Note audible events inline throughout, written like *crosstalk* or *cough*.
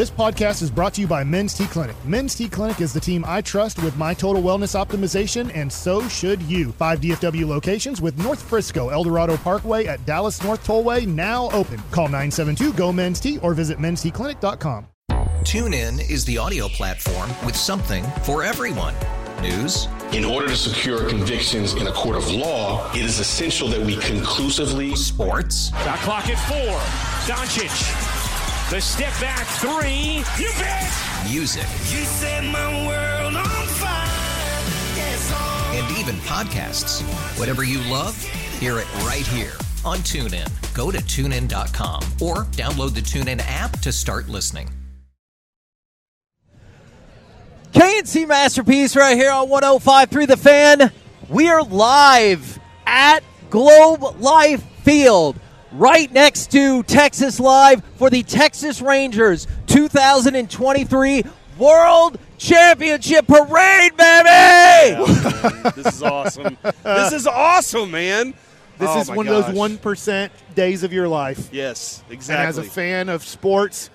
This podcast is brought to you by Men's T Clinic. Men's T Clinic is the team I trust with my total wellness optimization, and so should you. Five DFW locations with North Frisco, Eldorado Parkway at Dallas North Tollway now open. Call 972 GO Men's T or visit mensteclinic.com. TuneIn is the audio platform with something for everyone. News. In order to secure convictions in a court of law, it is essential that we conclusively. Sports. Got clock at four. Doncic. The step back three. You bet. Music. You set my world on fire. Yes, oh. And even podcasts. Whatever you love, hear it right here on TuneIn. Go to tunein.com or download the TuneIn app to start listening. K&C Masterpiece right here on 105.3 The Fan. We are live at Globe Life Field, right next to Texas Live for the Texas Rangers 2023 World Championship Parade, baby! *laughs* this is awesome. This is awesome, man. This Oh is one gosh. of those 1% days of your life. Yes, And exactly. as a fan of sports,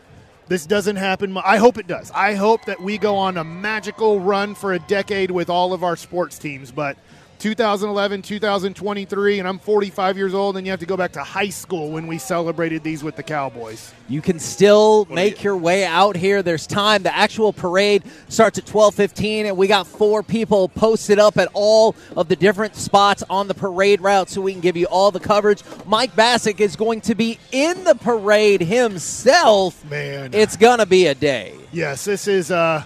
this doesn't happen. I hope it does. I hope that we go on a magical run for a decade with all of our sports teams. But 2011, 2023, and I'm 45 years old, and you have to go back to high school when we celebrated these with the Cowboys. You can still make you- your way out here. There's time. The actual parade starts at 12:15 and we got four people posted up at all of the different spots on the parade route so we can give you all the coverage. Mike Bacsik is going to be in the parade himself. Man. It's going to be a day. Yes, this is. Uh,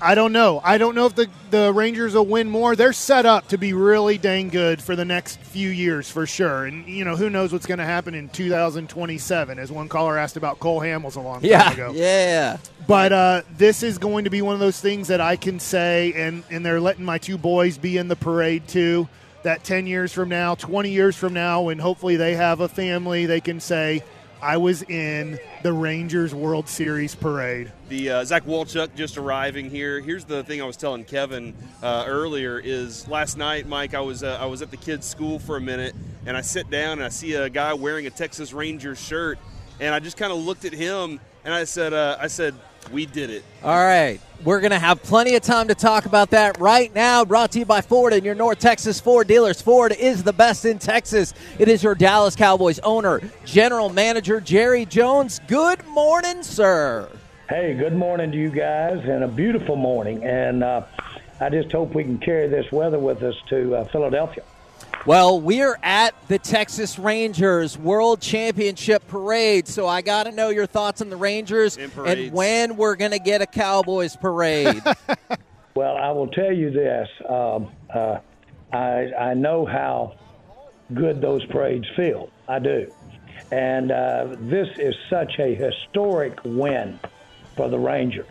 I don't know. I don't know if the the Rangers will win more. They're set up to be really dang good for the next few years for sure. And you know who knows what's going to happen in 2027? As one caller asked about Cole Hamels a long time Yeah. ago. Yeah. But uh, this is going to be one of those things that I can say, and, and they're letting my two boys be in the parade too. That 10 years from now, 20 years from now, when hopefully they have a family, they can say, I was in the Rangers World Series parade. the uh, Zach Wolchuk just arriving here. Here's the thing I was telling Kevin uh, earlier is last night, Mike. I was uh, I was at the kids' school for a minute, and I sit down and I see a guy wearing a Texas Rangers shirt, and I just kind of looked at him and I said, uh, I said, we did it. All right. We're going to have plenty of time to talk about that right now. Brought to you by Ford and your North Texas Ford dealers. Ford is the best in Texas. It is your Dallas Cowboys owner, general manager Jerry Jones. Good morning, sir. Hey, good morning to you guys, and a beautiful morning. And uh, I just hope we can carry this weather with us to uh, Philadelphia. Well, we're at the Texas Rangers World Championship Parade, so I got to know your thoughts on the Rangers And and when we're going to get a Cowboys parade. *laughs* Well, I will tell you this: um, uh, I I know how good those parades feel. I do, and uh, this is such a historic win for the Rangers,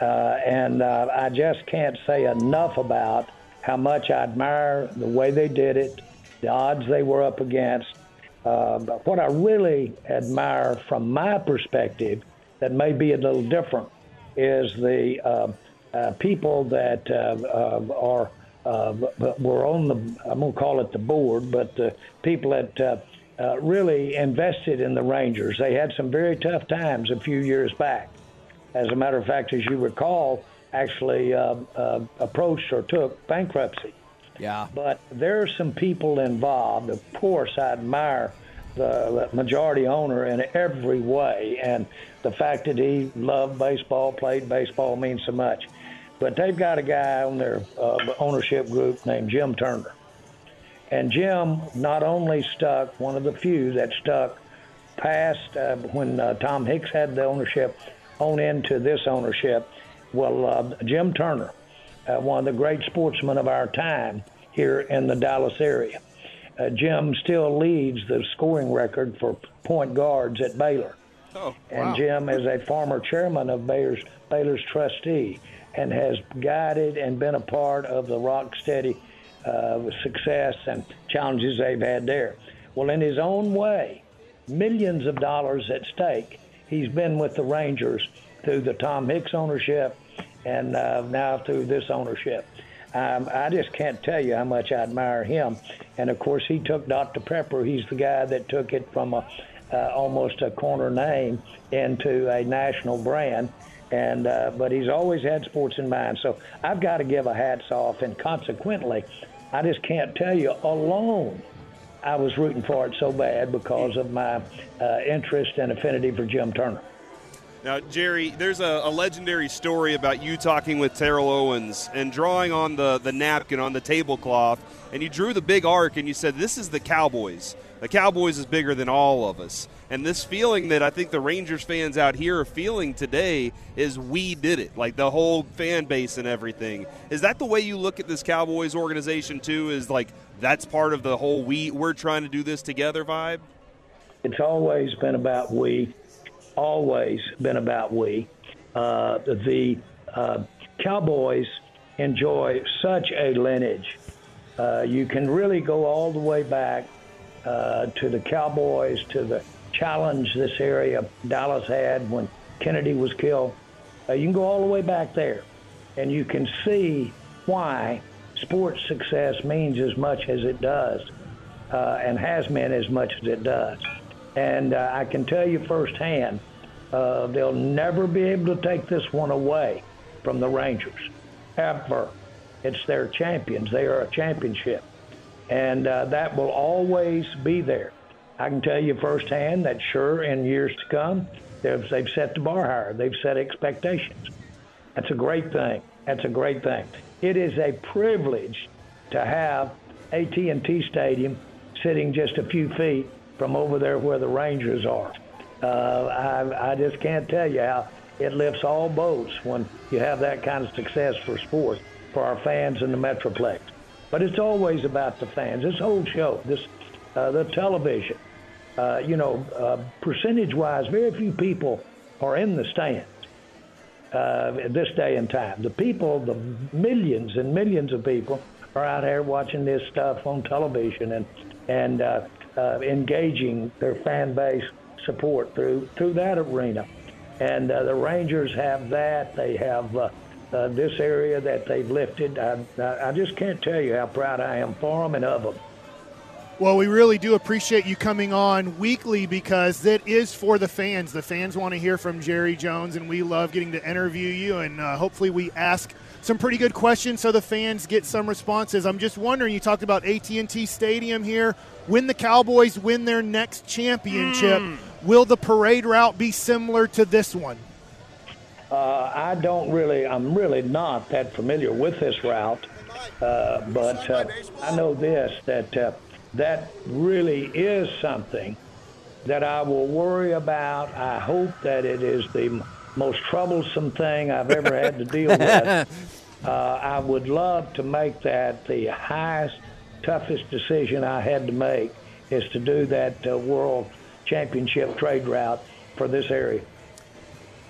uh, and uh, I just can't say enough about how much I admire the way they did it, the odds they were up against. Uh, but what I really admire from my perspective, that may be a little different, is the uh, uh, people that uh, uh, are uh, were on the I'm going to call it the board, but the people that really invested in the Rangers. They had some very tough times a few years back. As a matter of fact, as you recall, actually uh, uh, approached or took bankruptcy. yeah. But there are some people involved. Of course, I admire the majority owner in every way, and the fact that he loved baseball, played baseball, means so much. But they've got a guy on their uh, ownership group named Jim Turner. And Jim not only stuck, one of the few that stuck past uh, when uh, Tom Hicks had the ownership on into this ownership. Well, uh, Jim Turner, uh, one of the great sportsmen of our time here in the Dallas area. Uh, Jim still leads the scoring record for point guards at Baylor. Oh, And Jim is a former chairman of Baylor's, Baylor's trustee and has guided and been a part of the rock steady uh, success and challenges they've had there. Well, in his own way, millions of dollars at stake. He's been with the Rangers through the Tom Hicks ownership and uh, now through this ownership. Um, I just can't tell you how much I admire him. And of course, he took Dr. Pepper. He's the guy that took it from a, uh, almost a corner name into a national brand. And uh, but he's always had sports in mind. So I've got to give a hats off, and consequently, I just can't tell you alone. I was rooting for it so bad because of my uh, interest and affinity for Jim Turner. Now, Jerry, there's a, a, legendary story about you talking with Terrell Owens and drawing on the, the napkin on the tablecloth, and you drew the big arc and you said, This is the Cowboys. The Cowboys is bigger than all of us. And this feeling that I think the Rangers fans out here are feeling today is we did it, like the whole fan base and everything. Is that the way you look at this Cowboys organization, too? Is like that's part of the whole we, we're trying to do this together vibe? It's always been about we always been about we. Uh, the uh, Cowboys enjoy such a lineage. Uh, you can really go all the way back uh, to the Cowboys, to the challenge this area Dallas had when Kennedy was killed. Uh, you can go all the way back there, and you can see why sports success means as much as it does uh, and has meant as much as it does. And uh, I can tell you firsthand, uh, they'll never be able to take this one away from the Rangers, ever. It's their champions. They are a championship. And uh, that will always be there. I can tell you firsthand that, sure, in years to come, they've, they've set the bar higher. They've set expectations. That's a great thing. That's a great thing. It is a privilege to have AT&T Stadium sitting just a few feet from over there where the Rangers are. Uh, I, I just can't tell you how it lifts all boats when you have that kind of success for sports for our fans in the Metroplex. But it's always about the fans. This whole show, this uh, the television, uh, you know, uh, percentage-wise, very few people are in the stands uh, this day and time. The people, the millions and millions of people, are out here watching this stuff on television and and uh, engaging their fan base support through through that arena. And uh, the Rangers have that. They have uh, uh, this area that they've lifted. I, I just can't tell you how proud I am for them and of them. Well, we really do appreciate you coming on weekly because it is for the fans. The fans want to hear from Jerry Jones, and we love getting to interview you. And uh, hopefully, we ask some pretty good questions so the fans get some responses. I'm just wondering. You talked about AT&T Stadium here. When the Cowboys win their next championship, mm. will the parade route be similar to this one? Uh, I don't really. I'm really not that familiar with this route, uh, but uh, I know this that uh, that really is something that I will worry about. I hope that it is the most troublesome thing I've ever had to deal with. *laughs* Uh, I would love to make that the highest, toughest decision I had to make is to do that uh, World Championship trade route for this area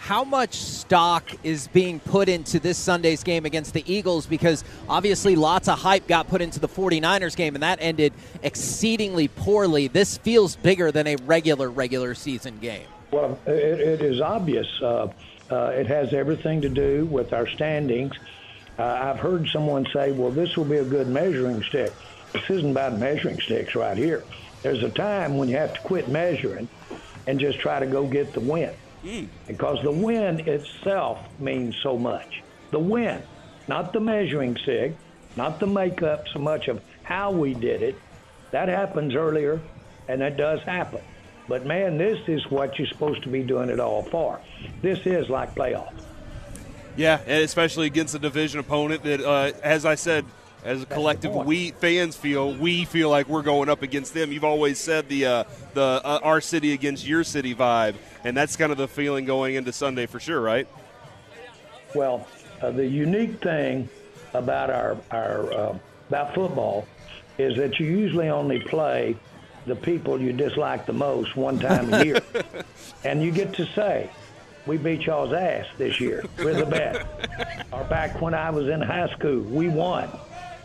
how much stock is being put into this Sunday's game against the Eagles? Because obviously lots of hype got put into the 49ers game, and that ended exceedingly poorly. This feels bigger than a regular, regular season game. Well, it, it is obvious. Uh, uh, it has everything to do with our standings. Uh, I've heard someone say, well, this will be a good measuring stick. This isn't about measuring sticks right here. There's a time when you have to quit measuring and just try to go get the win. Mm. Because the win itself means so much. The win, not the measuring stick, not the makeup so much of how we did it. That happens earlier, and that does happen. But man, this is what you're supposed to be doing it all for. This is like playoffs. Yeah, and especially against a division opponent that, uh, as I said, as a collective, we fans feel we feel like we're going up against them. You've always said the uh, the uh, our city against your city vibe, and that's kind of the feeling going into Sunday for sure, right? Well, uh, the unique thing about our our uh, about football is that you usually only play the people you dislike the most one time a year, *laughs* and you get to say, "We beat y'all's ass this year with the bet." *laughs* or back when I was in high school, we won.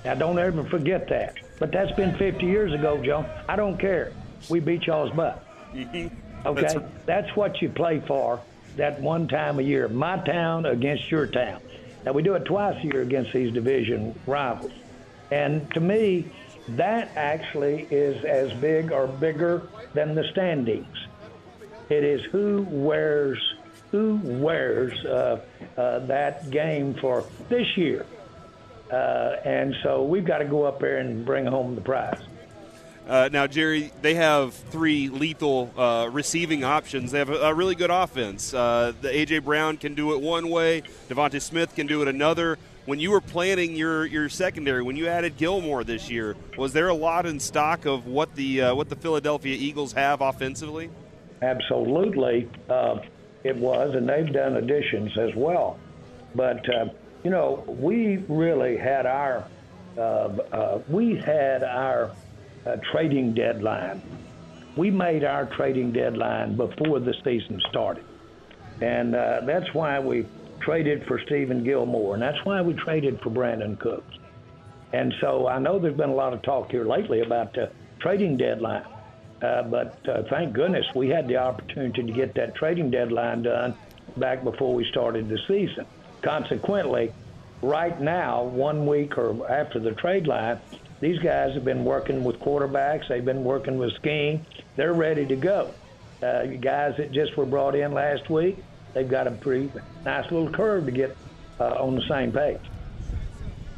Now, don't ever forget that. But that's been 50 years ago, Joe. I don't care. We beat y'all's butt. *laughs* Okay? That's, that's what you play for that one time a year. My town against your town. Now, we do it twice a year against these division rivals. And to me, that actually is as big or bigger than the standings. It is who wears who wears uh, uh, that game for this year. Uh, and so we've got to go up there and bring home the prize. Uh, now, Jerry, they have three lethal uh, receiving options. They have a, a really good offense. Uh, the AJ Brown can do it one way. Devonta Smith can do it another. When you were planning your, your secondary, when you added Gilmore this year, was there a lot in stock of what the uh, what the Philadelphia Eagles have offensively? Absolutely, uh, it was, and they've done additions as well. But uh, you know, we really had our we had our trading deadline. We made our trading deadline before the season started. And uh, that's why we traded for Stephon Gilmore, and that's why we traded for Brandin Cooks. And so I know there's been a lot of talk here lately about the trading deadline. Uh, but uh, thank goodness we had the opportunity to get that trading deadline done back before we started the season. Consequently, right now, one week or after the trade line, these guys have been working with quarterbacks. They've been working with scheme. They're ready to go. Uh, guys that just were brought in last week, they've got a pretty nice little curve to get uh, on the same page.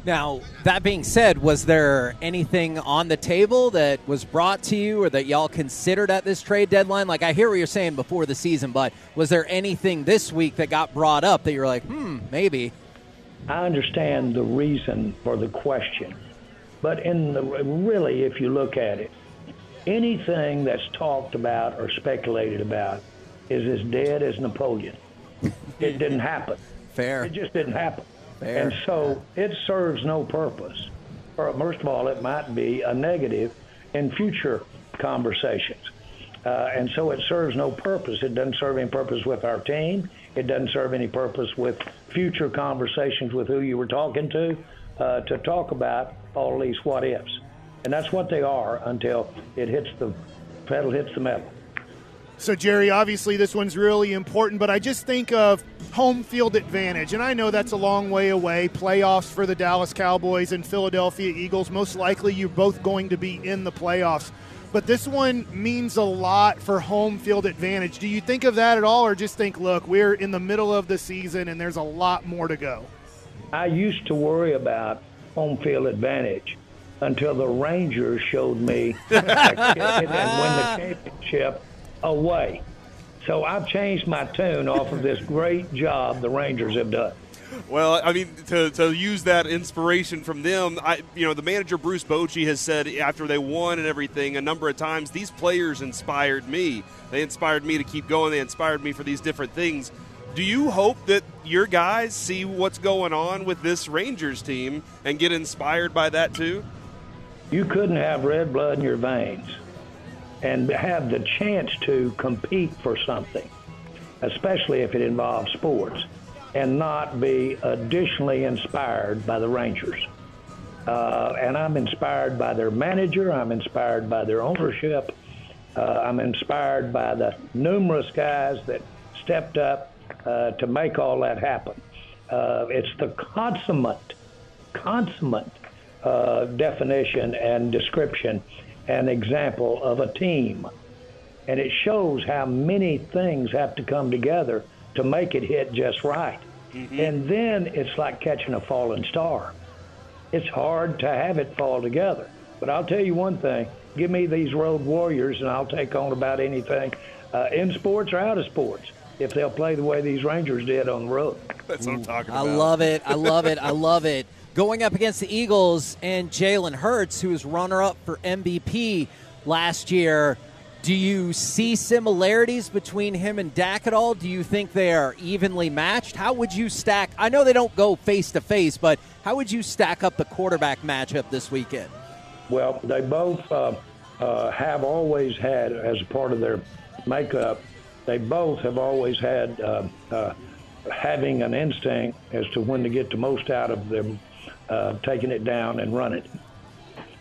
Now, that being said, was there anything on the table that was brought to you or that y'all considered at this trade deadline? Like, I hear what you're saying before the season, but was there anything this week that got brought up that you're like, hmm, maybe? I understand the reason for the question. But in the, really, if you look at it, anything that's talked about or speculated about is as dead as Napoleon. *laughs* it didn't happen. Fair. It just didn't happen. Fair. And so it serves no purpose. Or first of all, it might be a negative in future conversations. Uh, and so it serves no purpose. It doesn't serve any purpose with our team. It doesn't serve any purpose with future conversations with who you were talking to uh, to talk about all these what ifs. And that's what they are until it hits the pedal hits the metal. So, Jerry, obviously this one's really important, but I just think of home field advantage. And I know that's a long way away. Playoffs for the Dallas Cowboys and Philadelphia Eagles. Most likely you're both going to be in the playoffs. But this one means a lot for home field advantage. Do you think of that at all, or just think, look, we're in the middle of the season and there's a lot more to go? I used to worry about home field advantage until the Rangers showed me *laughs* and win the championship away. So I've changed my tune off of this great job the Rangers have done. Well, I mean, to, to use that inspiration from them, I, you know, the manager Bruce Bochy has said after they won and everything a number of times, these players inspired me. They inspired me to keep going. They inspired me for these different things. Do you hope that your guys see what's going on with this Rangers team and get inspired by that too? You couldn't have red blood in your veins and have the chance to compete for something, especially if it involves sports, and not be additionally inspired by the Rangers. Uh, and I'm inspired by their manager, I'm inspired by their ownership, uh, I'm inspired by the numerous guys that stepped up uh, to make all that happen. Uh, it's the consummate, consummate uh, definition and description and example of a team. And it shows how many things have to come together to make it hit just right. Mm-hmm. And then it's like catching a falling star. It's hard to have it fall together. But I'll tell you one thing give me these road warriors, and I'll take on about anything uh, in sports or out of sports if they'll play the way these Rangers did on the road. That's what I'm talking about. I love it. I love it. I *laughs* love it. Going up against the Eagles and Jalen Hurts, who was runner up for MVP last year. Do you see similarities between him and Dak at all? Do you think they are evenly matched? How would you stack? I know they don't go face to face, but how would you stack up the quarterback matchup this weekend? Well, they both uh, uh, have always had, as a part of their makeup, they both have always had uh, uh, having an instinct as to when to get the most out of them, uh, taking it down and run it.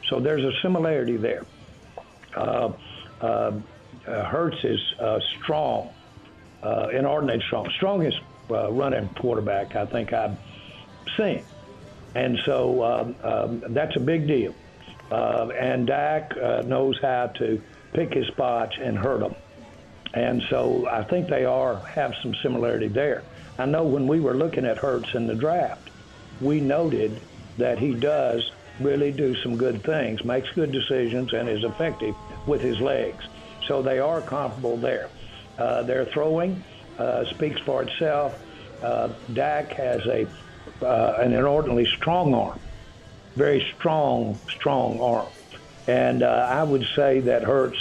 So there's a similarity there. Uh, uh, uh, Hurts is strong, inordinate strong, strongest running quarterback I think I've seen, and so um, um, that's a big deal. and Dak knows how to pick his spots and hurt them. And so I think they are have some similarity there. I know when we were looking at Hurts in the draft, we noted that he does really do some good things, makes good decisions, and is effective with his legs. So they are comparable there. Uh, their throwing uh, speaks for itself. Uh, Dak has a uh, an inordinately strong arm, very strong, strong arm, and uh, I would say that Hurts.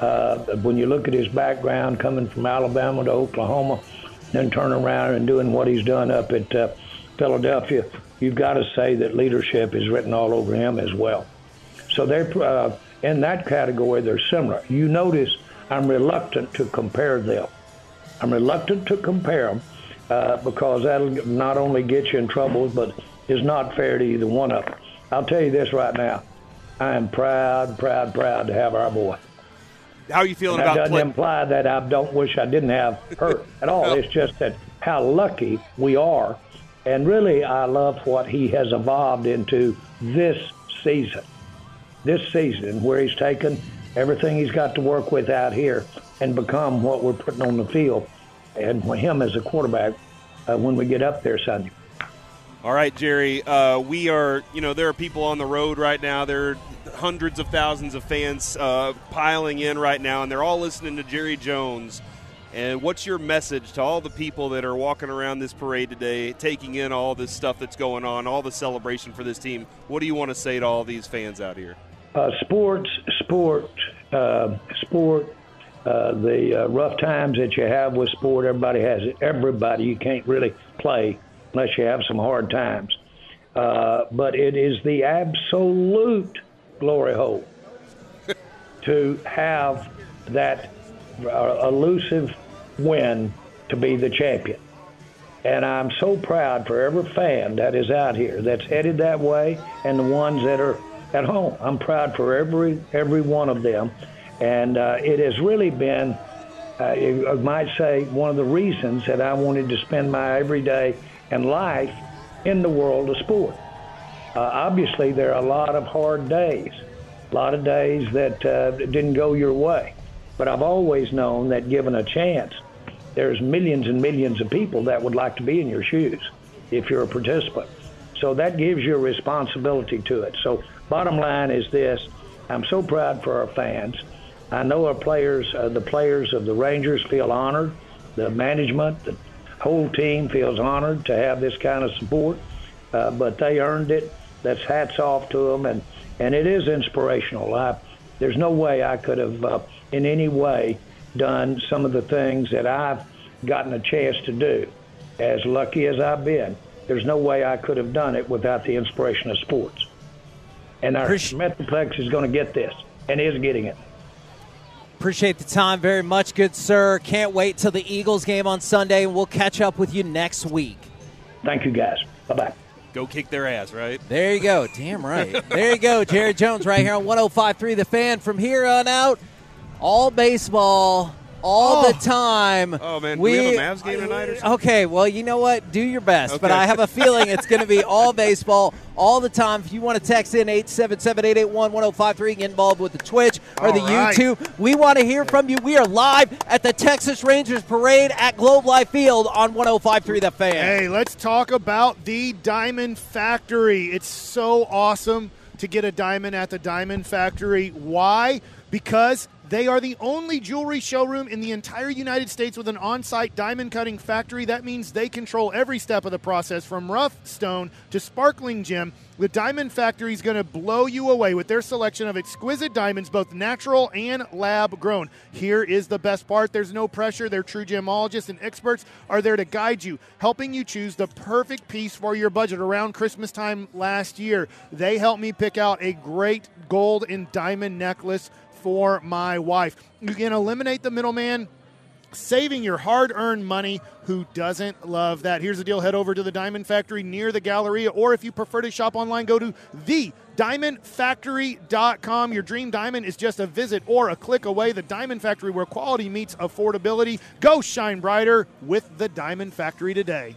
Uh, when you look at his background, coming from Alabama to Oklahoma, then turning around and doing what he's done up at uh, Philadelphia, you've got to say that leadership is written all over him as well. So they're uh, in that category. They're similar. You notice I'm reluctant to compare them. I'm reluctant to compare them uh, because that'll not only get you in trouble, but is not fair to either one of them. I'll tell you this right now. I am proud, proud, proud to have our boy. How are you feeling And that about doesn't play- imply that I don't wish I didn't have her at all. *laughs* It's just that how lucky we are. And really, I love what he has evolved into this season. This season, where he's taken everything he's got to work with out here and become what we're putting on the field, and for him as a quarterback uh, when we get up there Sunday. All right, Jerry. Uh, we are, you know, there are people on the road right now. There are hundreds of thousands of fans uh, piling in right now, and they're all listening to Jerry Jones. And what's your message to all the people that are walking around this parade today, taking in all this stuff that's going on, all the celebration for this team? What do you want to say to all these fans out here? uh, sports, sport, uh, sport, uh, the uh, rough times that you have with sport. Everybody has it. Everybody, you can't really play unless you have some hard times. Uh, but it is the absolute glory hole to have that uh, elusive win to be the champion. And I'm so proud for every fan that is out here that's headed that way and the ones that are at home. I'm proud for every every one of them. And uh, it has really been, uh, I might say, one of the reasons that I wanted to spend my everyday and life in the world of sport. Uh, obviously, there are a lot of hard days, a lot of days that uh, didn't go your way. But I've always known that given a chance, there's millions and millions of people that would like to be in your shoes if you're a participant. So that gives you a responsibility to it. So bottom line is this: I'm so proud for our fans. I know our players, uh, the players of the Rangers, feel honored. The management, the whole team feels honored to have this kind of support. Uh, but they earned it. That's hats off to them, and and it is inspirational. I, there's no way I could have, uh, in any way, done some of the things that I've gotten a chance to do. As lucky as I've been, there's no way I could have done it without the inspiration of sports. And our Metroplex is going to get this, and is getting it. Appreciate the time very much, good sir. Can't wait till the Eagles game on Sunday, and we'll catch up with you next week. Thank you, guys. Bye bye. Go kick their ass, right? There you go. Damn right. *laughs* There you go. Jerry Jones right here on 105.3 The Fan. From here on out, all baseball, all the oh. time. Oh, man. Do we have a Mavs game tonight or something? Okay, well, you know what? Do your best. But I have a feeling it's going to be *laughs* all baseball all the time. If you want to text in 877-881-1053, get involved with the Twitch or the All right. YouTube. We want to hear from you. We are live at the Texas Rangers Parade at Globe Life Field on 105.3 The Fan. Hey, let's talk about the Diamond Factory. It's so awesome to get a diamond at the Diamond Factory. Why? Because they are the only jewelry showroom in the entire United States with an on site diamond cutting factory. That means they control every step of the process from rough stone to sparkling gem. The Diamond Factory is going to blow you away with their selection of exquisite diamonds, both natural and lab grown. Here is the best part there's no pressure. Their true gemologists and experts are there to guide you, helping you choose the perfect piece for your budget. Around Christmas time last year, they helped me pick out a great gold and diamond necklace for my wife. You can eliminate the middleman saving your hard earned money. Who doesn't love that? Here's the deal head over to the Diamond Factory near the Galleria, or if you prefer to shop online, go to thediamondfactory.com. Your dream diamond is just a visit or a click away. The Diamond Factory, where quality meets affordability. Go shine brighter with the Diamond Factory today.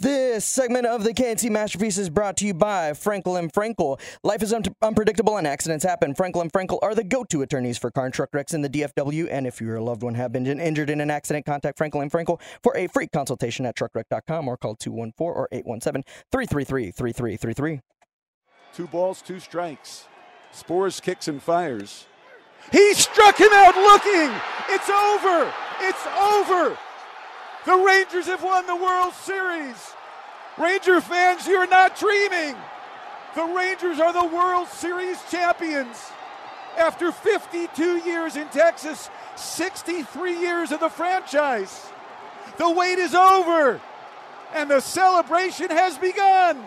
This segment of the K&C Masterpiece is brought to you by Frankel and Frankel. Life is un- unpredictable and accidents happen. Frankel and Frankel are the go-to attorneys for car and truck wrecks in the DFW. And if you or a loved one have been injured in an accident, contact Frankel and Frankel for a free consultation at truckwreck.com or call 214 or 817-333-3333. Two balls, two strikes. Sborz kicks and fires. He struck him out looking. It's over. It's over. The Rangers have won the World Series. Ranger fans, you're not dreaming. The Rangers are the World Series champions. After 52 years in Texas, 63 years of the franchise. The wait is over, and the celebration has begun.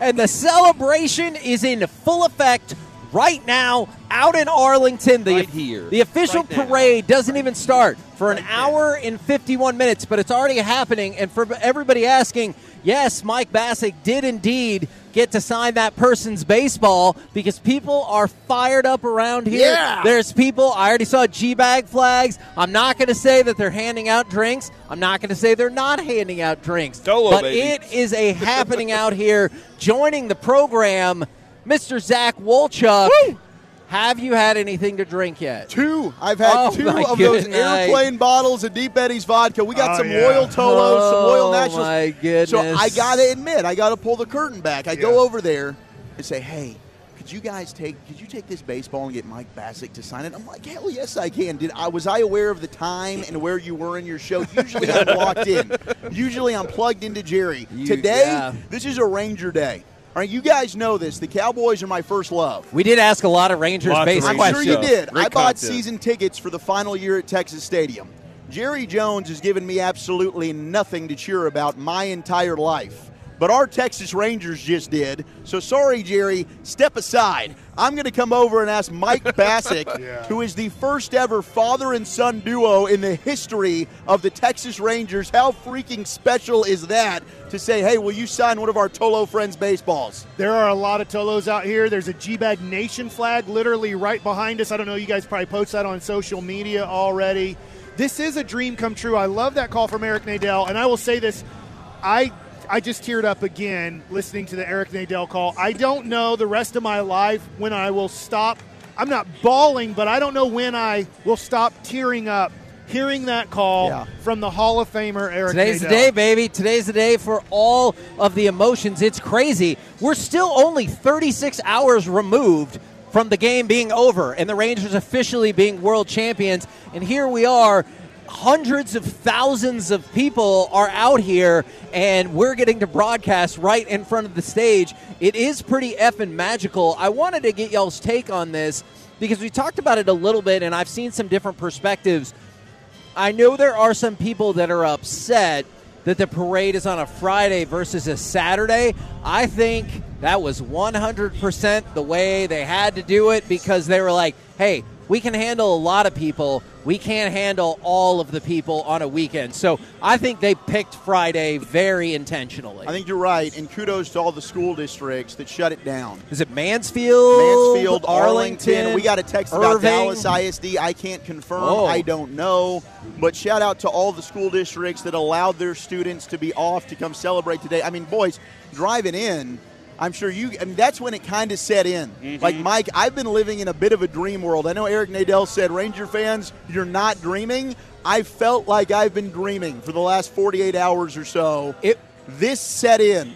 And the celebration is in full effect right now out in Arlington. The, Right here. The official Right parade doesn't even start for an hour and 51 minutes, but it's already happening. And for everybody asking, yes, Mike Bacsik did indeed get to sign that person's baseball because people are fired up around here. Yeah. There's people, I already saw G bag flags. I'm not going to say that they're handing out drinks. I'm not going to say they're not handing out drinks. Dolo, but baby. it is a happening out here. Joining the program, Mr. Zach Wolchuk. Have you had anything to drink yet? Two. I've had Oh, two of those goodness. airplane bottles of Deep Eddy's vodka. We got Oh, some yeah. Royal Tolos, some Royal Oh, Nationals. my goodness. So I got to admit, I got to pull the curtain back. I Yeah. go over there and say, "Hey, could you guys take? Could you take this baseball and get Mike Bacsik to sign it?" I'm like, "Hell yes, I can." Did I was I aware of the time and where you were in your show? Usually I'm *laughs* locked in. Usually I'm plugged into Jerry. You- Today, yeah. this is a Ranger day. All right, you guys know this. The Cowboys are my first love. We did ask a lot of Rangers Lots of based I'm sure you did. Great I bought content. season tickets for the final year at Texas Stadium. Jerry Jones has given me absolutely nothing to cheer about my entire life. But our Texas Rangers just did. So sorry, Jerry. Step aside. I'm going to come over and ask Mike *laughs* Bacsik, Yeah. who is the first ever father and son duo in the history of the Texas Rangers. How freaking special is that to say, hey, will you sign one of our Tolo friends' baseballs? There are a lot of Tolos out here. There's a G-Bag Nation flag literally right behind us. I don't know, you guys probably post that on social media already. This is a dream come true. I love that call from Eric Nadel, and I will say this: I I just teared up again listening to the Eric Nadel call. I don't know the rest of my life when I will stop. I'm not bawling, but I don't know when I will stop tearing up hearing that call Yeah. from the Hall of Famer Eric. Today's the day, baby. Today's the day for all of the emotions. It's crazy. We're still only 36 hours removed from the game being over and the Rangers officially being world champions. And here we are. Hundreds of thousands of people are out here, and we're getting to broadcast right in front of the stage. It is pretty effing magical. I wanted to get y'all's take on this because we talked about it a little bit, and I've seen some different perspectives. I know there are some people that are upset that the parade is on a Friday versus a Saturday. I think that was 100% the way they had to do it because they were like, hey, we can handle a lot of people. We can't handle all of the people on a weekend. So I think they picked Friday very intentionally. I think you're right, and kudos to all the school districts that shut it down. Is it Mansfield? Mansfield, Arlington. We got a text about Dallas ISD. I can't confirm. Oh. I don't know. But shout out to all the school districts that allowed their students to be off to come celebrate today. I mean, boys, driving in, I'm sure you. I mean, that's when it kind of set in. Mm-hmm. Like Mike, I've been living in a bit of a dream world. I know Eric Nadel said, "Ranger fans, you're not dreaming." I felt like I've been dreaming for the last 48 hours or so. It this set in.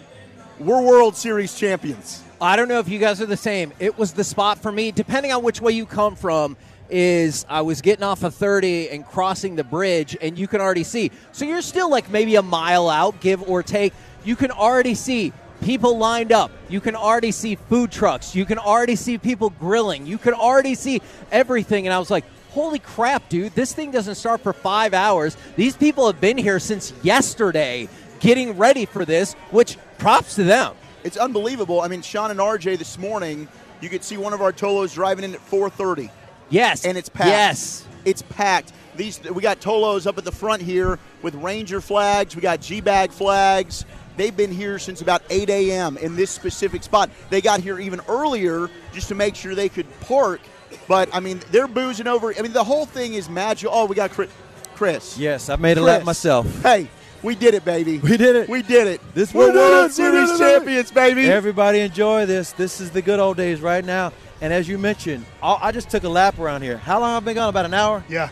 We're World Series champions. I don't know if you guys are the same. It was the spot for me, depending on which way you come from. Is I was getting off of 30 and crossing the bridge, and you can already see. So you're still like maybe a mile out, give or take. You can already see people lined up. You can already see food trucks. You can already see people grilling. You can already see everything. And I was like, holy crap, dude, this thing doesn't start for five hours. These people have been here since yesterday getting ready for this, which props to them. It's unbelievable. I mean, Sean and RJ this morning, you could see one of our Tolos driving in at 4:30. Yes, and it's packed. Yes, it's packed. These we got Tolos up at the front here with Ranger flags. We got G-bag flags. They've been here since about 8 a.m. in this specific spot. They got here even earlier just to make sure they could park. But I mean, they're boozing over. I mean, the whole thing is magical. Oh, we got Chris. Chris. Yes, I made a lap myself. Hey, we did it, baby. We did it. We did it. This We're we did World it. Series did champions, baby. Everybody enjoy this. This is the good old days right now. And as you mentioned, I I just took a lap around here. How long have I been gone? About an hour? Yeah.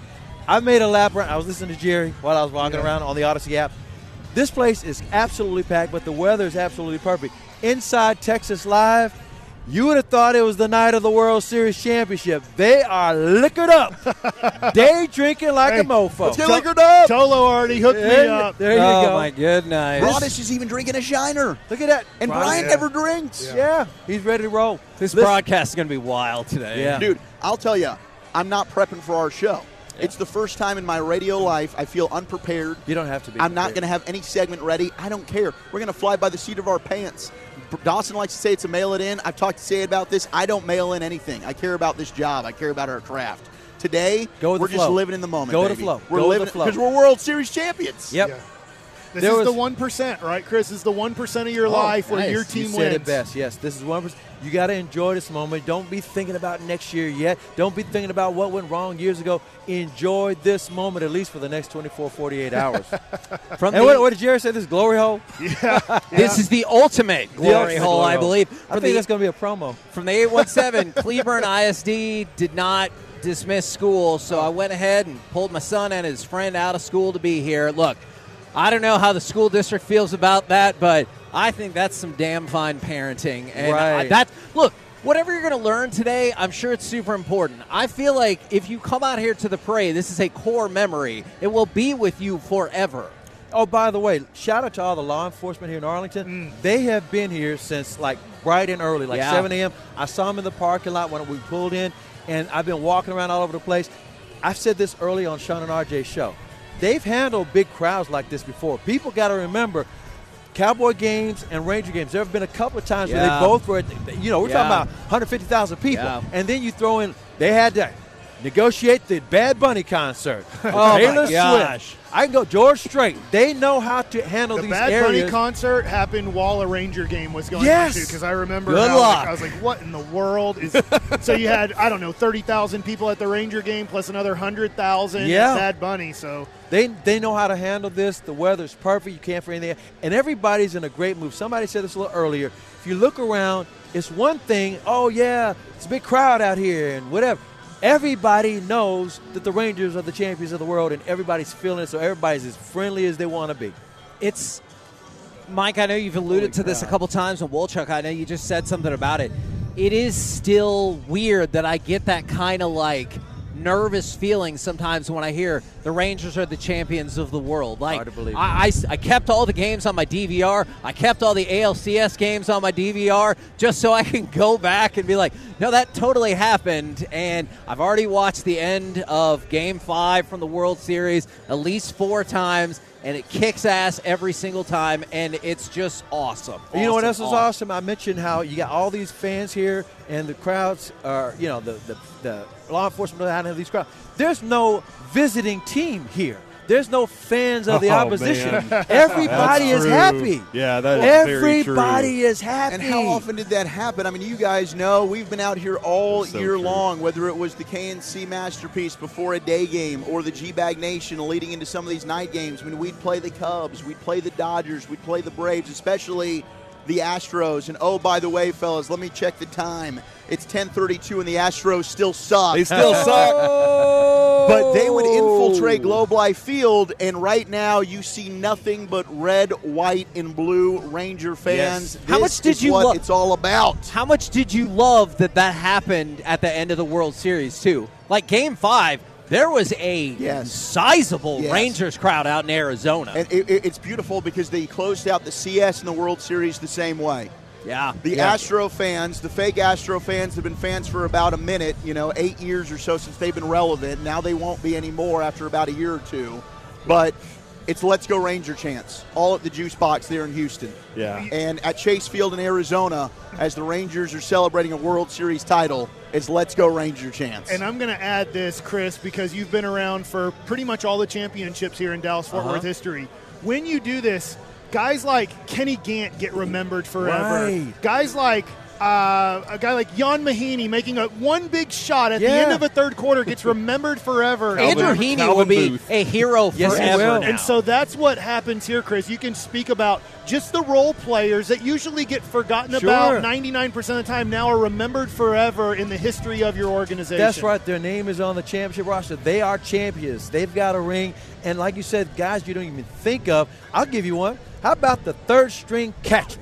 I made a lap around. I was listening to Jerry while I was walking Yeah. around on the Audacy app. This place is absolutely packed, but the weather is absolutely perfect. Inside Texas Live, you would have thought it was the night of the World Series championship. They are liquored up. *laughs* Day drinking like Hey, a mofo. let's get liquored up. Tolo already hooked me up. there you go. oh go. my goodness. Broadus is even drinking a shiner. Look at that. And Brian- Brian Yeah. never drinks. Yeah, he's ready to roll. This Listen- broadcast is going to be wild today. Yeah. Dude, I'll tell you, I'm not prepping for our show. It's the first time in my radio life I feel unprepared. You don't have to be. I'm not going to have any segment ready. I don't care. We're going to fly by the seat of our pants. Dawson likes to say it's a mail it in. I've talked to Say about this. I don't mail in anything. I care about this job. I care about our craft. Today, Go with we're the just living in the moment. Go with the flow. We're Go living because we're World Series champions. Yep. Yeah. This There is was- the one percent, right, Chris? This is the one percent of your Oh, life where nice. your You team said wins. it best. Yes, this is one. You got to enjoy this moment. Don't be thinking about next year yet. Don't be thinking about what went wrong years ago. Enjoy this moment at least for the next 24, 48 hours. *laughs* From and the- what, what did Jerry say? This glory hole. *laughs* This is the ultimate glory ultimate hole, glory I hole. believe. I For think the- that's going to be a promo. from the 817, *laughs* Cleburne ISD did not dismiss school, so I went ahead and pulled my son and his friend out of school to be here. Look, I don't know how the school district feels about that, but I think that's some damn fine parenting. And I- Right. that look, whatever you're going to learn today, I'm sure it's super important. I feel like if you come out here to the parade, this is a core memory. It will be with you forever. Oh, by the way, shout out to all the law enforcement here in Arlington. Mm. They have been here since like bright and early, like Yeah. 7 a.m. I saw them in the parking lot when we pulled in, and I've been walking around all over the place. I've said this early on Sean and RJ's show. They've handled big crowds like this before. People got to remember. Cowboy games and Ranger games. There have been a couple of times where they both were, you know, we're Yeah. talking about 150,000 people. Yeah. And then you throw in, they had to negotiate the Bad Bunny concert. *laughs* Oh, my Taylor gosh. Swift. I can go George Strait. They know how to handle The these Bad areas. Bunny concert happened while a Ranger game was going Yes. on too, because I remember Good how, like, luck. I was like, "What in the world is?" *laughs* so you had I don't know thirty thousand people at the Ranger game plus another hundred thousand Yeah. at Bad Bunny. So They they know how to handle this. The weather's perfect. You can't for anything. And everybody's in a great mood. Somebody said this a little earlier. If you look around, it's one thing. Oh yeah, it's a big crowd out here and whatever. Everybody knows that the Rangers are the champions of the world, and everybody's feeling it. So everybody's as friendly as they want to be. it's Mike. I know you've alluded to this a couple times, and Wolchuk. I know you just said something about it. It is still weird that I get that kind of like nervous feeling sometimes when I hear the Rangers are the champions of the world. Like Hard to believe. I, I, I kept all the games on my DVR. I kept all the ALCS games on my DVR just so I can go back and be like, no, that totally happened. And I've already watched the end of Game Five from the World Series at least four times, and it kicks ass every single time, and it's just awesome. You know what else Awesome, is awesome? I mentioned how you got all these fans here, and the crowds are, you know, the the, the law enforcement how to these crowds. There's no visiting team here. There's no fans of the Oh, opposition. man. *laughs* Everybody is true. happy. Yeah, that is very true. Everybody is happy. And how often did that happen? I mean, you guys know we've been out here all So year true. long, whether it was the K&C Masterpiece before a day game or the G Bag Nation leading into some of these night games. I mean, we'd play the Cubs, we'd play the Dodgers, we'd play the Braves, especially the Astros. And oh, by the way, fellas, let me check the time. It's 10:32, and the Astros still suck. They still suck. *laughs* Oh, But they would infiltrate Globe Life Field, and right now you see nothing but red, white, and blue Ranger fans. How This much did is you what lo- it's all about? How much did you love that that happened at the end of the World Series too? Like Game Five, there was a sizable Yes. Rangers crowd out in Arizona. And it, it- it's beautiful because they closed out the CS and the World Series the same way. Yeah, The yeah. Astro fans, the fake Astro fans, have been fans for about a minute, you know, eight years or so since they've been relevant. Now they won't be anymore after about a year or two. But it's Let's Go Ranger chance, all at the Juice Box there in Houston. Yeah. And at Chase Field in Arizona, as the Rangers are celebrating a World Series title, it's Let's Go Ranger chance. And I'm going to add this, Chris, because you've been around for pretty much all the championships here in Dallas Fort Uh-huh. Worth history. When you do this, guys like Kenny Gant get remembered forever. Right. Guys like uh, a guy like Ian Mahinmi making a one big shot at the end of a third quarter gets *laughs* remembered forever. Andrew Heaney Calvin will be Booth. a hero Yes, he forever will. And so that's what happens here, Chris. You can speak about just the role players that usually get forgotten Sure. about 99% of the time now are remembered forever in the history of your organization. That's right. Their name is on the championship roster. They are champions. They've got a ring. And like you said, guys you don't even think of. I'll give you one. How about the third string catcher?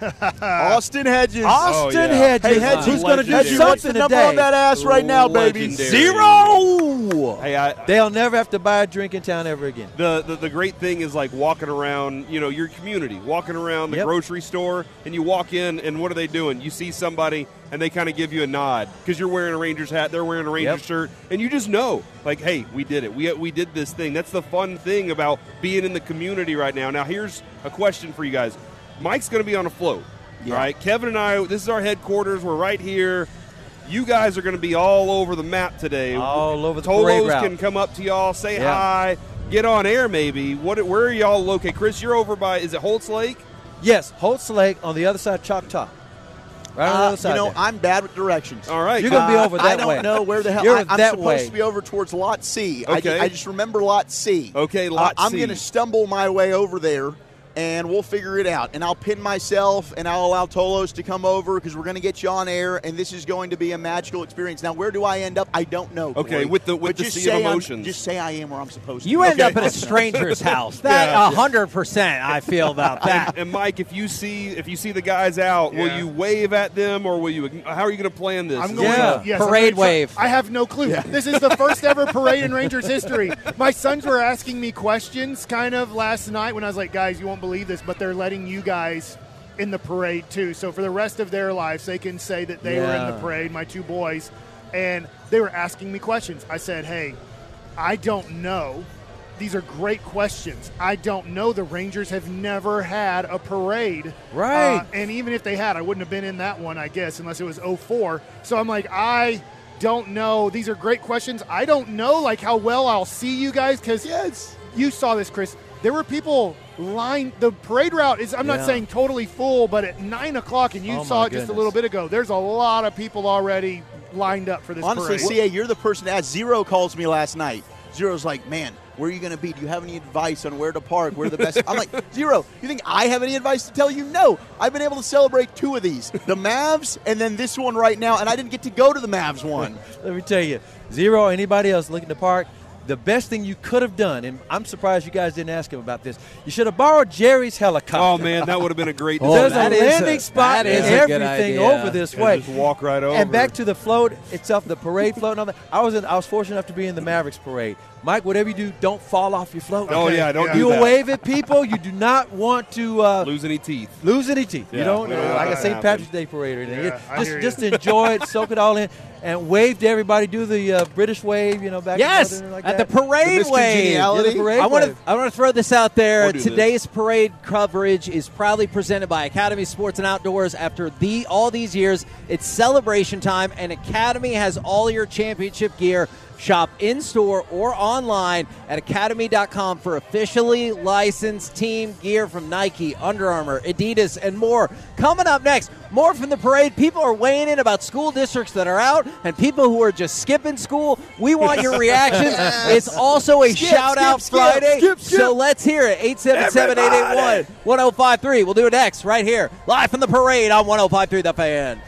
*laughs* Austin Hedges. Austin oh, yeah. Hedges. Hey, Hedges, who's going to do Hedges, what's the something number today? on that ass right now, baby? Legendary. Zero. Hey, I, They'll never have to buy a drink in town ever again. the, the the great thing is like walking around, you know, your community, walking around the Yep. grocery store, and you walk in, and what are they doing? You see somebody, and they kind of give you a nod because you're wearing a Rangers hat, they're wearing a Rangers Yep. shirt, and you just know, like, hey, we did it. We we did this thing. That's the fun thing about being in the community right now. Now, here's a question for you guys. Mike's going to be on a float, Yeah. all right? Kevin and I, this is our headquarters. We're right here. You guys are going to be all over the map today. All over the parade Tolos route. can come up to y'all, say Yeah. hi, get on air maybe. What? Where are y'all located? Chris, you're over by. Is it Holtz Lake? Yes, Holtz Lake on the other side of Choctaw. Right on the Uh, other side. you know, there. I'm bad with directions. All right. You're gonna be Uh, over that I don't way. know where the hell You're I, am that supposed way. to be over towards Lot C. I, ju- Okay. I just remember Lot C. Okay, Uh, Lot I'm going to stumble my way over there, and we'll figure it out. And I'll pin myself, and I'll allow Tolos to come over because we're going to get you on air, and this is going to be a magical experience. Now, where do I end up? I don't know. Okay, Corey. with the- with But the just sea of say I'm- emotions. Just say I am where I'm supposed to. You be. end Okay. up at a stranger's *laughs* house. That a hundred percent, I feel about that. And Mike, if you see if you see the guys out, will you wave at them or will you? How are you going to plan this? I'm going Yeah. to, yes, I'm Parade gonna try- wave. I have no clue. This is the first ever parade in Rangers history. My sons were asking me questions kind of last night when I was like, guys, you won't believe this, but they're letting you guys in the parade too. So for the rest of their lives, they can say that they were in the parade, my two boys, and they were asking me questions. I said, hey, I don't know. These are great questions. I don't know. The Rangers have never had a parade. Right. Uh, and even if they had, I wouldn't have been in that one, I guess, unless it was 04. So I'm like, I don't know. These are great questions. I don't know, like, how well I'll see you guys because Yes. you saw this, Chris. There were people lined. The parade route is, I'm not saying totally full, but at 9 o'clock, and you Oh, saw my it just a little bit ago, there's a lot of people already lined up for this Honestly, parade. CA, you're the person to ask. Zero calls me last night. Zero's like, man, where are you going to be? Do you have any advice on where to park? Where the best? I'm like, *laughs* Zero, you think I have any advice to tell you? No. I've been able to celebrate two of these the Mavs and then this one right now, and I didn't get to go to the Mavs one. *laughs* Let me tell you, Zero, anybody else looking to park, the best thing you could have done, and I'm surprised you guys didn't ask him about this, you should have borrowed Jerry's helicopter. Oh man, that would have been a great. Oh, *laughs* There's that a is a- landing spot and is everything over this Yeah, way. just walk right over. And back to the float itself, the parade float and all that. I was in, I was fortunate enough to be in the Mavericks parade. Mike, whatever you do, don't fall off your float. Oh yeah, don't do You that. wave at people. You do not want to uh, Lose any teeth. lose any teeth. you Yeah, don't don't uh, like a St. to Patrick's. Day parade or anything. Yeah, I hear just you. just enjoy it, soak it all in, and wave to everybody. Do the uh, British wave, you know, back Yes, and like at that. the parade The wave. Yeah, the parade I want to. I want to throw this out there. We'll this. Today's parade coverage is proudly presented by Academy Sports and Outdoors. After the all these years, it's celebration time, and Academy has all your championship gear Shop in store or online at academy.com for officially licensed team gear from Nike, Under Armour, Adidas, and more. Coming up next, more from the parade. People are weighing in about school districts that are out and people who are just skipping school. We want your *laughs* reactions. It's also a Skip, shout out skip, Friday. skip, skip. So let's hear it. 877 881 1053. We'll do it next right here, live from the parade on 1053 The Fan.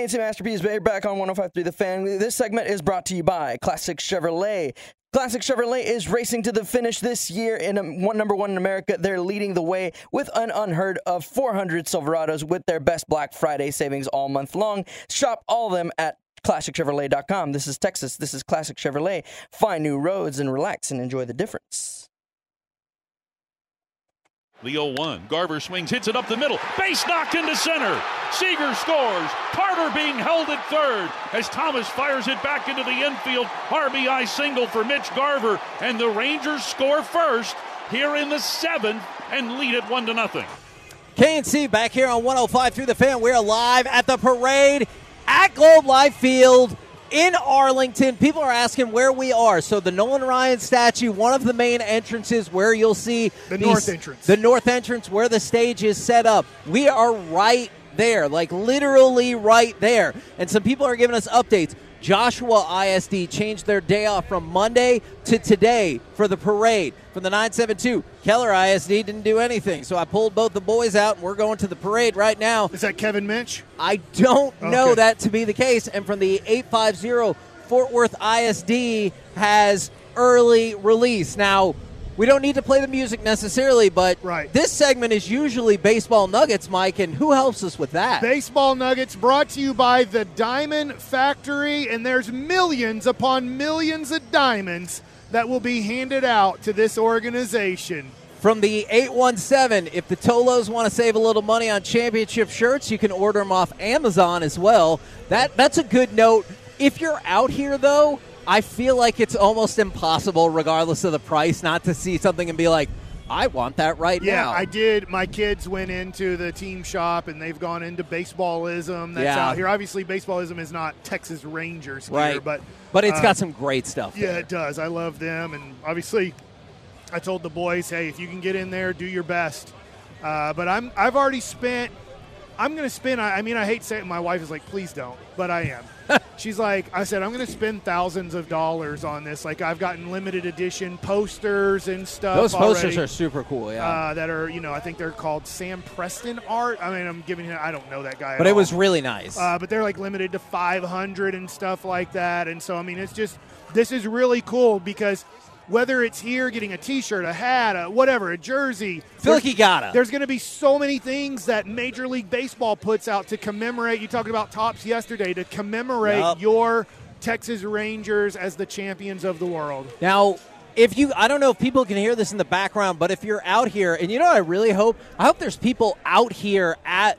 K&C Masterpiece Bay back on 105.3 The Fan. This segment is brought to you by Classic Chevrolet. Classic Chevrolet is racing to the finish this year in a, one number one in America. They're leading the way with an unheard of 400 Silverados with their best Black Friday savings all month long. Shop all of them at ClassicChevrolet.com. This is Texas. This is Classic Chevrolet. Find new roads and relax and enjoy the difference. 0 1. Garver swings, hits it up the middle. Base knocked into center. Seager scores. Carter being held at third as Thomas fires it back into the infield. RBI single for Mitch Garver. And the Rangers score first here in the seventh and lead it 1 to nothing. K&C back here on 105 through the fan. We're live at the parade at Globe Life Field in Arlington. People are asking where we are. So the Nolan Ryan statue, one of the main entrances where you'll see The these- north entrance. The north entrance where the stage is set up. We are right there, like literally right there. And some people are giving us updates. Joshua ISD changed their day off from Monday to today for the parade from the 972. Keller ISD didn't do anything, so I pulled both the boys out and we're going to the parade right now. Is that Kevin Minch? I don't know that to be the case. And from the 850 Fort Worth ISD has early release. Now, we don't need to play the music necessarily, but this segment is usually baseball nuggets, Mike, and who helps us with that? Baseball Nuggets brought to you by the Diamond Factory, and there's millions upon millions of diamonds that will be handed out to this organization. From the 817, if the Tolos want to save a little money on championship shirts, you can order them off Amazon as well. That that's a good note. If you're out here though, I feel like it's almost impossible regardless of the price not to see something and be like, I want that right Yeah, now. Yeah, I did. My kids went into the team shop and they've gone into baseballism. That's Yeah. out here. Obviously, baseballism is not Texas Rangers gear, Right. but But it's uh, got some great stuff. Yeah, there. it does. I love them, and obviously, I told the boys, hey, if you can get in there, do your best. Uh, but I'm I've already spent. I'm going to spend. I, I mean, I hate saying. it. My wife is like, please don't, but I am. She's like, I said, I'm going to spend thousands of dollars on this. Like, I've gotten limited edition posters and stuff. Those posters already, are super cool, yeah. Uh, that are, you know, I think they're called Sam Preston art. I mean, I'm giving you, I don't know that guy. But it was really nice. Uh, but they're like limited to 500 and stuff like that. And so, I mean, it's just, this is really cool because whether it's here getting a t shirt, a hat, a whatever, a jersey. Feel like you gotta. There's going to be so many things that Major League Baseball puts out to commemorate. You talked about Topps yesterday to commemorate Yup. your Texas Rangers as the champions of the world. Now, if you, I don't know if people can hear this in the background, but if you're out here, and you know what I really hope? I hope there's people out here at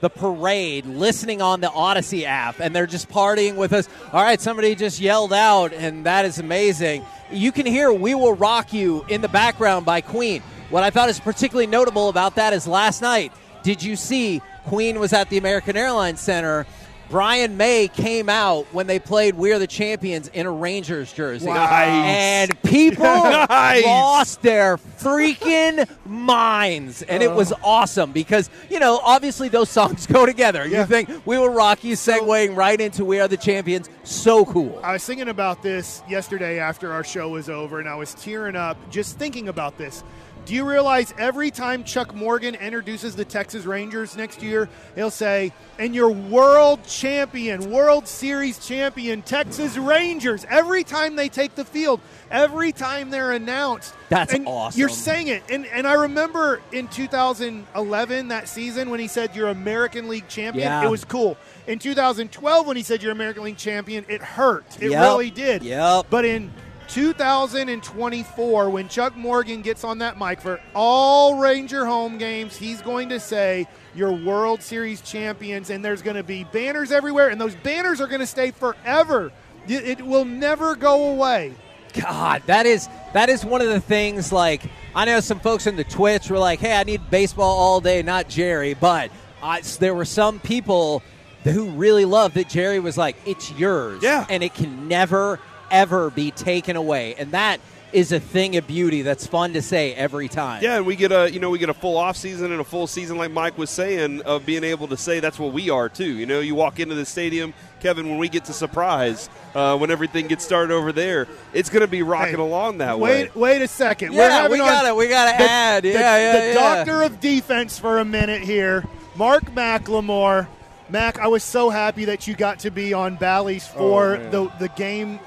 the parade listening on the Audacy app and they're just partying with us. All right, somebody just yelled out, and that is amazing. You can hear We Will Rock You in the background by Queen. What I thought is particularly notable about that is last night, did you see Queen was at the American Airlines Center? Brian May came out when they played We're the Champions in a Rangers jersey. Nice. And people *laughs* Nice. lost their freaking minds. And it was uh-huh. awesome because, you know, obviously those songs go together. You think We Will Rock You segueing right into We Are the Champions. So cool. I was thinking about this yesterday after our show was over, and I was tearing up just thinking about this. Do you realize every time Chuck Morgan introduces the Texas Rangers next year, he'll say, and your world champion, World Series champion, Texas Rangers. Every time they take the field, every time they're announced. That's and awesome. You're saying it. And, and I remember in 2011, that season, when he said you're American League champion, Yeah. it was cool. In 2012, when he said you're American League champion, it hurt. It Yep. really did. Yep. But in 2024, when Chuck Morgan gets on that mic for all Ranger home games, he's going to say, You're World Series champions, and there's going to be banners everywhere, and those banners are going to stay forever. It it will never go away. God, that is that is one of the things. Like I know some folks in the Twitch were like, "Hey, I need baseball all day, not Jerry." But uh, I, there were some people who really loved that Jerry was like, "It's yours, Yeah. and it can never ever be taken away." And that is a thing of beauty that's fun to say every time. Yeah, and we get a you know we get a full off season and a full season like Mike was saying of being able to say that's what we are too. You know, you walk into the stadium, Kevin, when we get to surprise uh, when everything gets started over there, it's going to be rocking Hey, along that way. Wait, wait a second. Yeah, We're having we got it. we gotta the- add. the- Yeah, yeah, the yeah. doctor of defense for a minute here, Mark McLemore. Mac, I was so happy that you got to be on Bally's for man. the the game,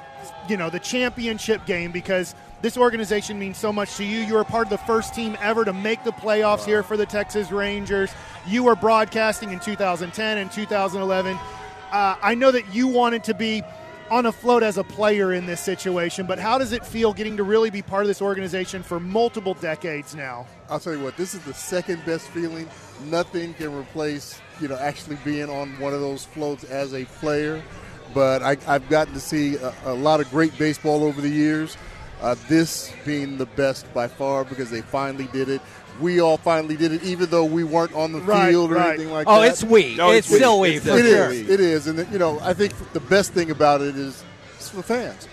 you know, the championship game because this organization means so much to you. You were part of the first team ever to make the playoffs here for the Texas Rangers. You were broadcasting in 2010 and 2011. Uh, I know that you wanted to be on a float as a player in this situation, but how does it feel getting to really be part of this organization for multiple decades now? I'll tell you what, this is the second best feeling. Nothing can replace, you know, actually being on one of those floats as a player. But I, I've gotten to see a, a lot of great baseball over the years. Uh, this being the best by far because they finally did it. We all finally did it, even though we weren't on the Right, field or right. anything like Oh, that. Oh, it's we. No, it's it's still we It's for It sure. is. It is, and you know, I think the best thing about it is it's for fans.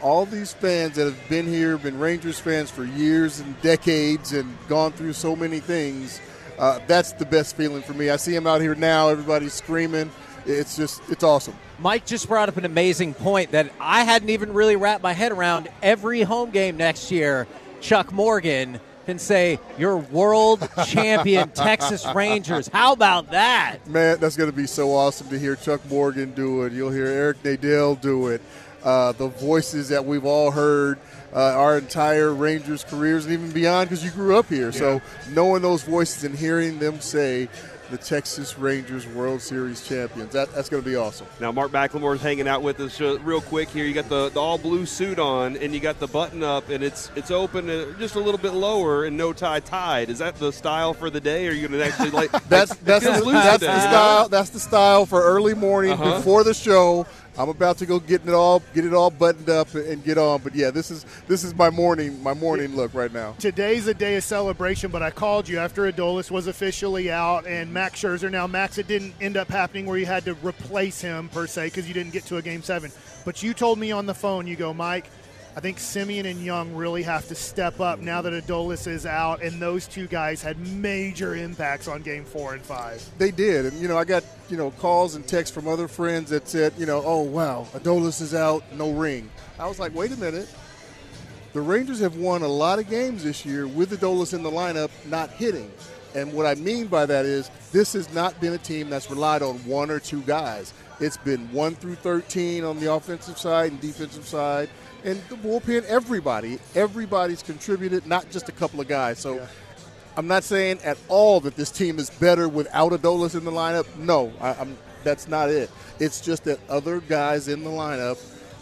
All these fans that have been here, been Rangers fans for years and decades, and gone through so many things. Uh, that's the best feeling for me. I see them out here now. Everybody's screaming. It's just, it's awesome. Mike just brought up an amazing point that I hadn't even really wrapped my head around. Every home game next year, Chuck Morgan can say, "You're world champion *laughs* Texas Rangers." How about that? Man, that's going to be so awesome to hear Chuck Morgan do it. You'll hear Eric Nadel do it. Uh, the voices that we've all heard uh, our entire Rangers careers and even beyond because you grew up here. So knowing those voices and hearing them say the Texas Rangers World Series champions, that, that's going to be awesome. Now, Mark McLemore's hanging out with us uh, real quick here. You got the, the all blue suit on, and you got the button up, and it's it's open uh, just a little bit lower and no tie tied. Is that the style for the day? Or are you going to actually like *laughs* That's that's feels the, that's the style. That's the style for early morning Uh-huh. before the show. I'm about to go get it all, get it all buttoned up and get on. But yeah, this is this is my morning my morning look right now. Today's a day of celebration, but I called you after Adolis was officially out and Max Scherzer. Now, Max, it didn't end up happening where you had to replace him per se because you didn't get to a game seven. But you told me on the phone, you go, Mike, I think Semien and Jung really have to step up now that Adolis is out, and those two guys had major impacts on game four and five. They did, and you know I got you know calls and texts from other friends that said you know oh wow Adolis is out, no ring. I was like, wait a minute. The Rangers have won a lot of games this year with Adolis in the lineup, not hitting. And what I mean by that is this has not been a team that's relied on one or two guys. It's been one through 13 on the offensive side and defensive side. And the bullpen, everybody, everybody's contributed, not just a couple of guys. So I'm not saying at all that this team is better without Adolis in the lineup. No, I, I'm, that's not it. It's just that other guys in the lineup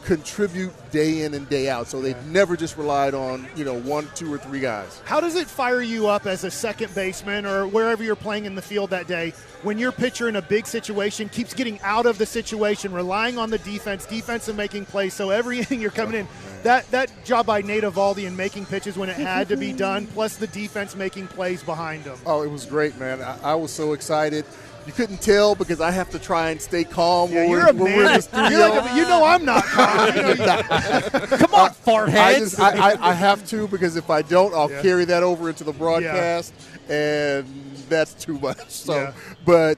contribute day in and day out. So they've never just relied on you know one, two, or three guys. How does it fire you up as a second baseman or wherever you're playing in the field that day when your pitcher in a big situation keeps getting out of the situation, relying on the defense, defense and making plays. So every *laughs* inning you're coming oh, in, that that job by Nate Eovaldi and making pitches when it had to be *laughs* done, plus the defense making plays behind him. Oh, it was great, man. I, I was so excited. You couldn't tell because I have to try and stay calm Yeah, when, you're we're, a we're in man. the studio. *laughs* You're like a- you know I'm not calm. *laughs* You know *laughs* Come on, fart I, just, I, I, I have to because if I don't, I'll Yeah. carry that over into the broadcast, and that's too much. So, Yeah. but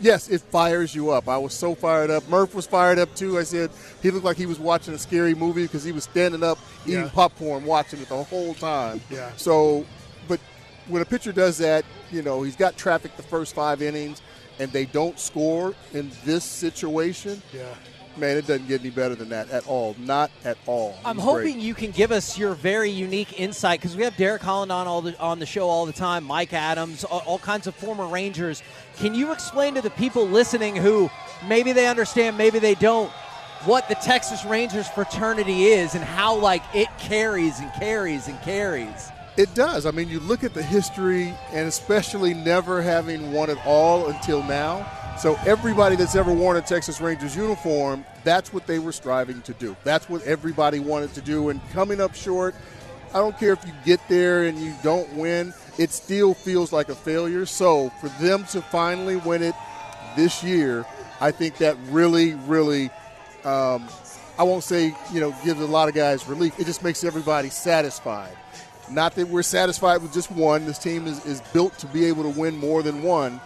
yes, it fires you up. I was so fired up. Murph was fired up too. I said he looked like he was watching a scary movie because he was standing up eating Yeah. popcorn, watching it the whole time. Yeah. So but when a pitcher does that, you know, he's got traffic the first five innings, and they don't score in this situation. Yeah. Man, it doesn't get any better than that at all. Not at all. I'm He's hoping great. you can give us your very unique insight because we have Derek Holland on all the, on the show all the time, Mike Adams, all, all kinds of former Rangers. Can you explain to the people listening who maybe they understand, maybe they don't, what the Texas Rangers fraternity is and how like it carries and carries and carries? It does. I mean, you look at the history, and especially never having won it all until now. So everybody that's ever worn a Texas Rangers uniform, that's what they were striving to do. That's what everybody wanted to do. And coming up short, I don't care if you get there and you don't win, it still feels like a failure. So for them to finally win it this year, I think that really, really, um, I won't say, you know, gives a lot of guys relief. It just makes everybody satisfied. Not that we're satisfied with just one. This team is, is built to be able to win more than one.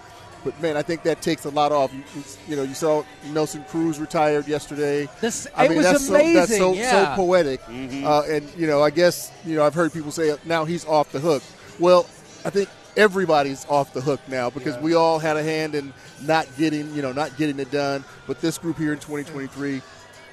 But man, I think that takes a lot off. You, you know, you saw Nelson Cruz retired yesterday. This I it mean, was that's amazing. So, that's so, yeah. so poetic. Uh, and you know, I guess you know I've heard people say now he's off the hook. Well, I think everybody's off the hook now because we all had a hand in not getting you know not getting it done. But this group here in 2023,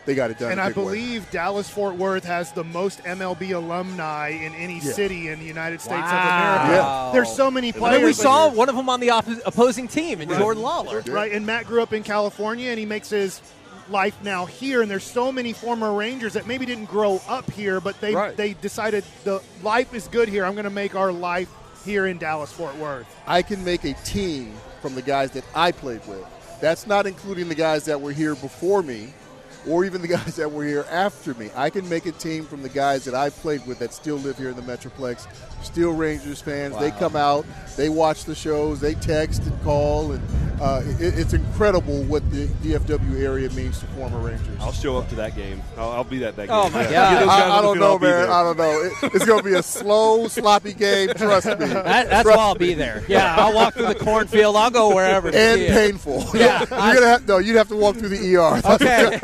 they got it done. And I a I way. believe Dallas Fort Worth has the most MLB alumni in any Yeah. city in the United States of America. Yeah. There's so many And players. then we but- saw one of them on the oppo- opposing team in Right. Jordan Lawlar. Right, and Matt grew up in California, and he makes his life now here. And there's so many former Rangers that maybe didn't grow up here, but they Right. they decided the life is good here. I'm going to make our life here in Dallas Fort Worth. I can make a team from the guys that I played with. That's not including the guys that were here before me or even the guys that were here after me. I can make a team from the guys that I played with that still live here in the Metroplex, still Rangers fans. They come out, they watch the shows, they text and call, and uh, it, it's incredible what the DFW area means to former Rangers. I'll show up to that game. I'll, I'll be at that game. Oh, my Yeah. God. Get those guys I, I don't know, I'll be man. I don't know. It, it's going to be a slow, sloppy game. Trust me. *laughs* That, that's Trust why I'll me. be there. Yeah, I'll walk through the cornfield. I'll go wherever. and painful. Yeah, *laughs* you're I- gonna have no. You'd have to walk through the ER. *laughs* Okay,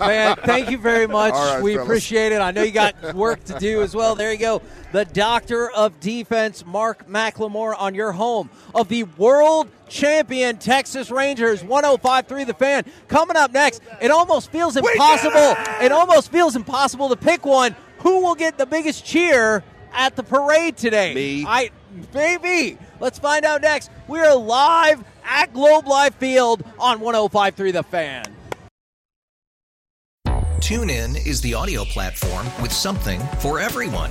man. Thank you very much. All right, we fellas. appreciate it. I know you got work to do as well. There you go. The Doctor of Defense, Mark McLemore, on your home of the world champion Texas Rangers. 105.3 The Fan. Coming up next, it almost feels impossible. It almost feels impossible to pick one. Who will get the biggest cheer at the parade today? Me. I maybe. Let's find out next. We are live at Globe Life Field on 105.3 The Fan. Tune in is the audio platform with something for everyone.